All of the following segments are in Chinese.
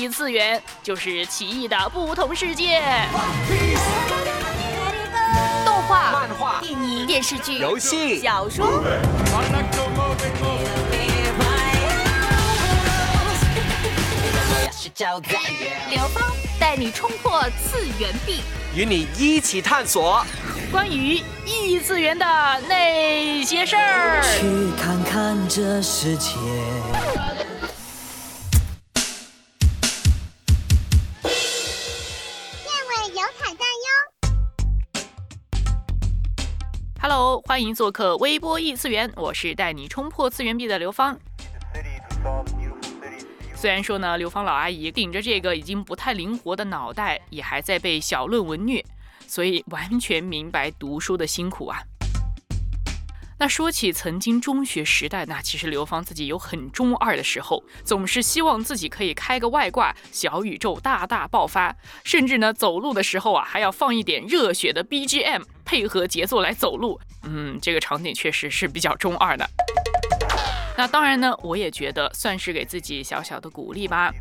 异次元，就是奇异的不同世界。动画、漫画、电影、电视剧、游戏、小说。刘芳带你冲破次元壁，与你一起探索关于异次元的那些事儿。去看看这世界。欢迎做客微波异次元，我是带你冲破次元壁的刘芳。虽然说呢，刘芳老阿姨顶着这个已经不太灵活的脑袋，也还在被小论文虐，所以完全明白读书的辛苦啊。那说起曾经中学时代，那其实刘芳自己有很中二的时候，总是希望自己可以开个外挂，小宇宙大大爆发，甚至呢走路的时候啊还要放一点热血的 BGM 配合节奏来走路。嗯，这个场景确实是比较中二的。那当然呢，我也觉得算是给自己小小的鼓励吧。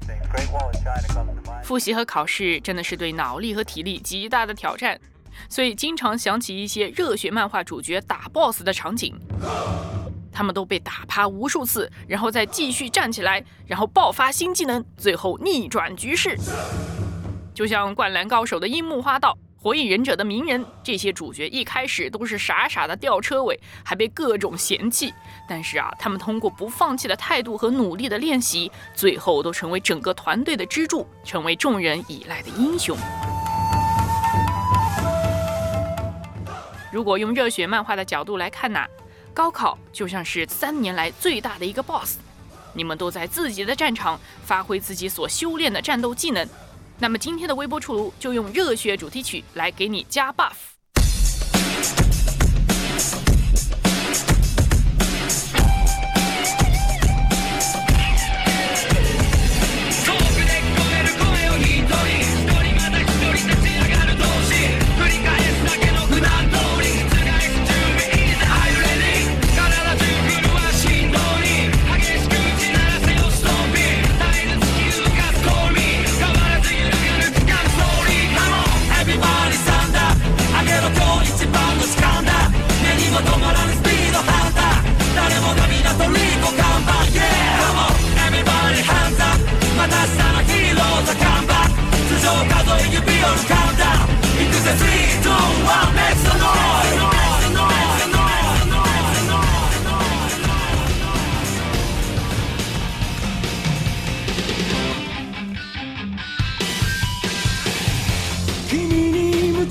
复习和考试真的是对脑力和体力极大的挑战，所以经常想起一些热血漫画主角打 BOSS 的场景，他们都被打趴无数次，然后再继续站起来，然后爆发新技能，最后逆转局势。就像《灌篮高手》的樱木花道。火影忍者的鸣人，这些主角一开始都是傻傻的吊车尾，还被各种嫌弃。但是啊，他们通过不放弃的态度和努力的练习，最后都成为整个团队的支柱，成为众人依赖的英雄。如果用热血漫画的角度来看呐，高考就像是三年来最大的一个 BOSS，你们都在自己的战场发挥自己所修炼的战斗技能。那么今天的微波出炉就用热血主题曲来给你加 buff。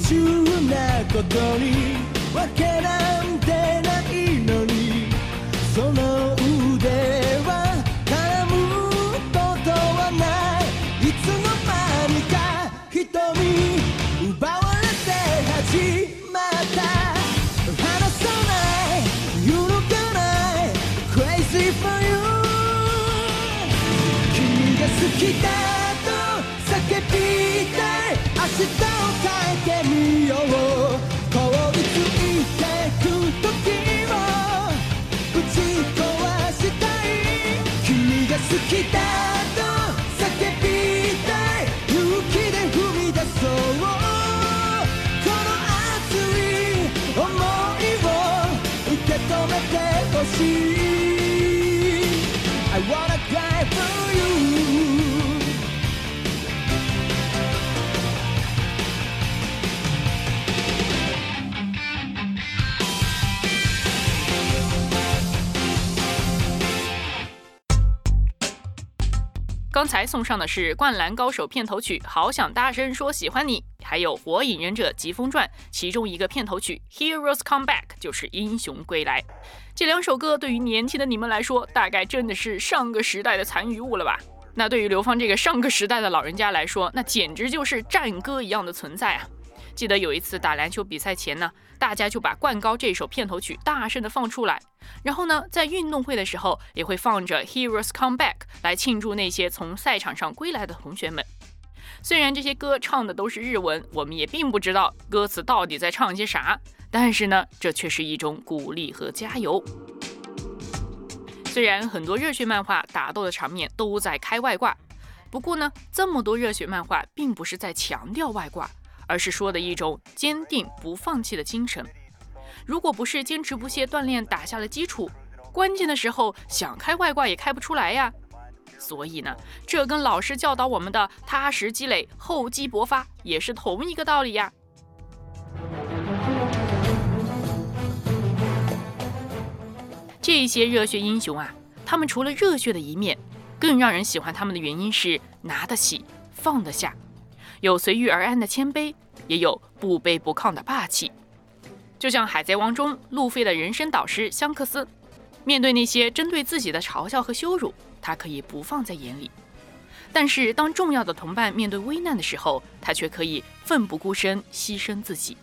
中なことにわけなんてないのにその腕は絡むことはない。いつの間にか瞳奪われて始まった。離さない揺るがない。Crazy for you 君が好きだと叫びたい変えてみよう凍りついてく時をぶち壊したい君が好きだと叫びたい勇気で踏み出そうこの熱い想いを受け止めてほしい刚才送上的是《灌篮高手》片头曲《好想大声说喜欢你》，还有《火影忍者疾风传》其中一个片头曲《Heroes Come Back》，就是英雄归来。这两首歌对于年轻的你们来说，大概真的是上个时代的残余物了吧？那对于刘芳这个上个时代的老人家来说，那简直就是战歌一样的存在啊！记得有一次打篮球比赛前呢，大家就把《灌高》这首片头曲大声的放出来，然后呢，在运动会的时候也会放着《Heroes Come Back》来庆祝那些从赛场上归来的同学们。虽然这些歌唱的都是日文，我们也并不知道歌词到底在唱些啥，但是呢，这却是一种鼓励和加油。虽然很多热血漫画打斗的场面都在开外挂，不过呢，这么多热血漫画并不是在强调外挂，而是说的一种坚定不放弃的精神。如果不是坚持不懈锻炼打下了基础，关键的时候想开外挂也开不出来呀。所以呢，这跟老师教导我们的踏实积累、厚积薄发也是同一个道理呀。这些热血英雄啊，他们除了热血的一面，更让人喜欢他们的原因是拿得起、放得下，有随遇而安的谦卑，也有不卑不亢的霸气。就像《海贼王》中路飞的人生导师香克斯，面对那些针对自己的嘲笑和羞辱，他可以不放在眼里；但是当重要的同伴面对危难的时候，他却可以奋不顾身牺牲自己。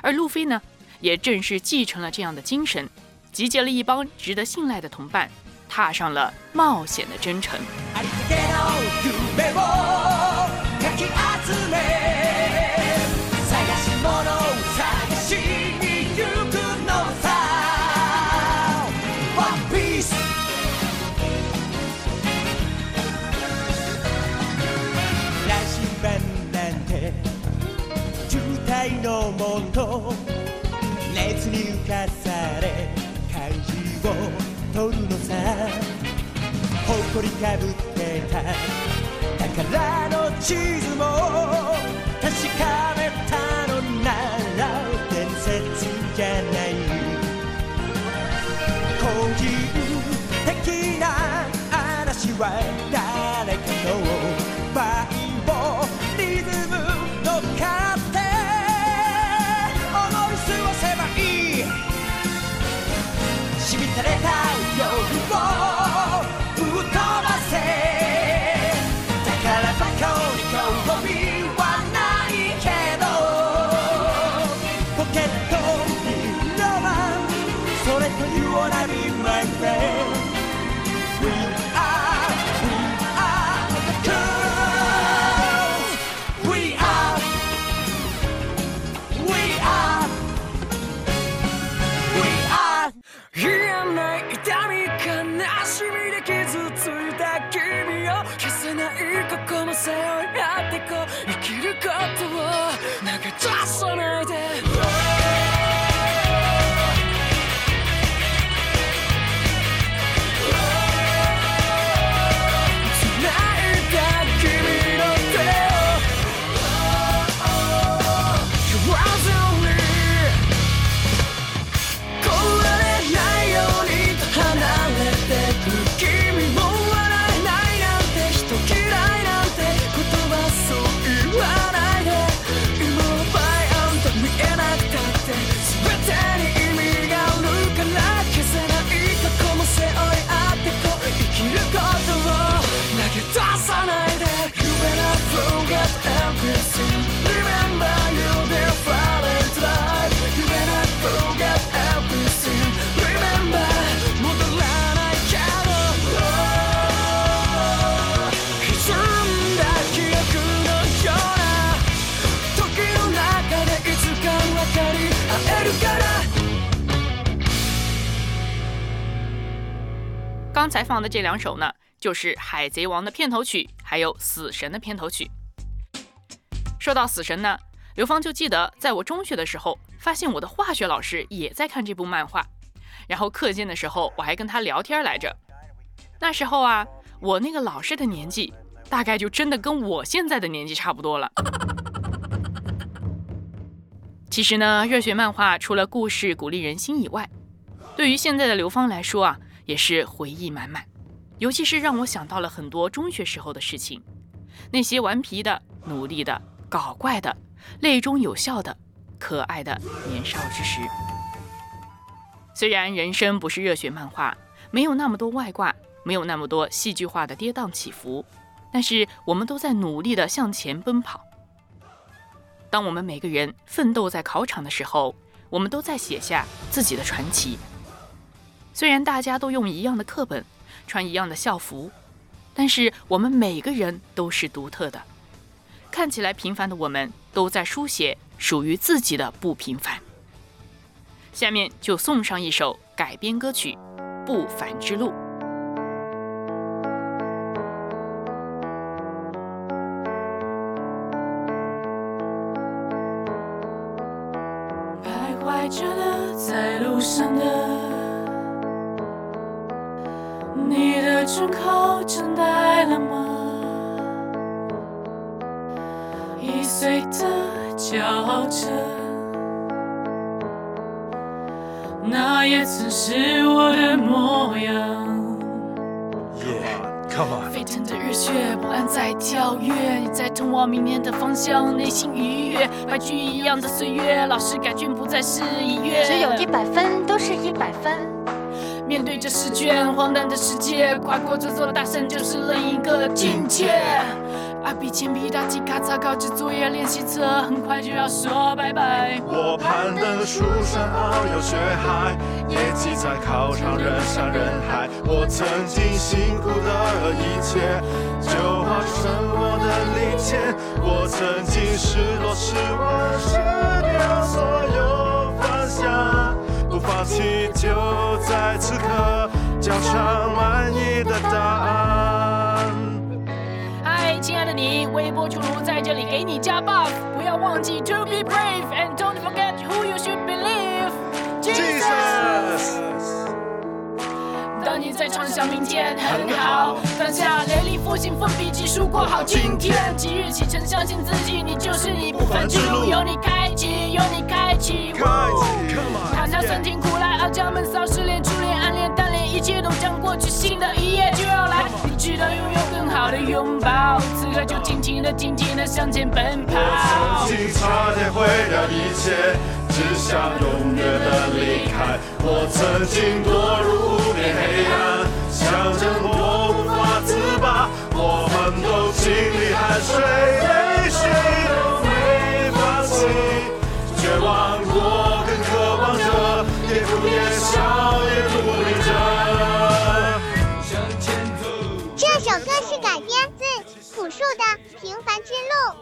而路飞呢，也正是继承了这样的精神，集结了一帮值得信赖的同伴，踏上了冒险的征程。のもと熱に浮かされ漢字を取るのさ。誇りかぶってた宝の地図も確かめた。say 刚才放的这两首呢，就是《海贼王》的片头曲，还有《死神》的片头曲。说到《死神》呢，刘芳就记得在我中学的时候，发现我的化学老师也在看这部漫画，然后课间的时候我还跟他聊天来着。那时候啊，我那个老师的年纪，大概就真的跟我现在的年纪差不多了。其实呢，热血漫画除了故事鼓励人心以外，对于现在的刘芳来说啊，也是回忆满满，尤其是让我想到了很多中学时候的事情，那些顽皮的、努力的、搞怪的、泪中有笑的、可爱的年少之时。虽然人生不是热血漫画，没有那么多外挂，没有那么多戏剧化的跌宕起伏，但是我们都在努力地向前奔跑。当我们每个人奋斗在考场的时候，我们都在写下自己的传奇。虽然大家都用一样的课本，穿一样的校服，但是我们每个人都是独特的。看起来平凡的我们，都在书写属于自己的不平凡。下面就送上一首改编歌曲《不凡之路》。着，那也曾是我的模样。Yeah, come on. 沸腾的热血，不安在跳跃，你在通往明天的方向，内心愉悦，白驹一样的岁月，老师改卷不再是一月，只有一百分都是一百分。面对这试卷，荒诞的世界，跨过这座大山就是另一个境界。啊，笔、铅笔、大记、卡擦、稿纸、作业、练习册，很快就要说拜拜。我攀登书山遨游学海，业绩在考场人山人海。我曾经辛苦的一切，就化成我的利剑。我曾经失落失望，失掉所有方向，不放弃就在此刻，交上满意的答案。你，微波出炉在这里给你加 buff，不要忘记 to be brave and don't forget who you should believe。Jesus。当你在畅想明天很好，当下雷厉风行，奋笔疾书过好今天。即日起程，相信自己，你就是你，不凡之路由你开启，由你开启。开启，Come on，看那酸甜苦辣，傲娇闷骚，失恋、初恋、暗恋、单恋，一切都将过去，新的一页想。拥有更好的拥抱，此刻就尽情的、尽情的向前奔跑。我曾经差点毁掉一切，只想永远的离开。我曾经堕入无边黑暗，想挣脱无法自拔。我们都经历汗水之路》，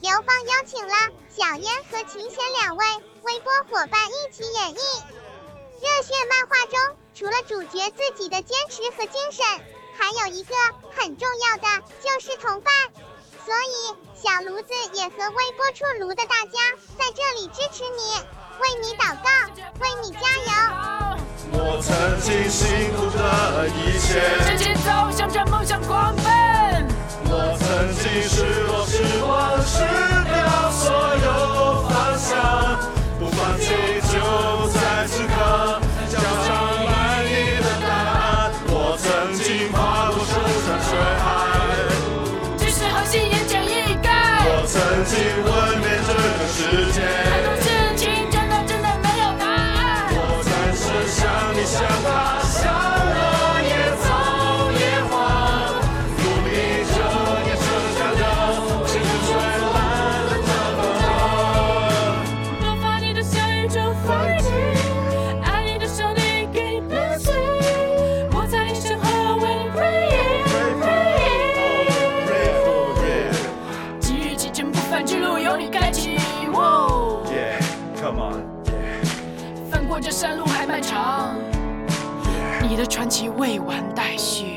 刘芳邀请了小烟和秦贤两位微波伙伴一起演绎。热血漫画中，除了主角自己的坚持和精神，还有一个很重要的就是同伴。所以，小炉子也和微波出炉的大家在这里支持你，为你祷告，为你加油。我曾经辛苦的一切。向前走，向着梦想狂奔。我曾经失落、失望，失掉所有方向，不放弃就在此刻，传奇未完待续。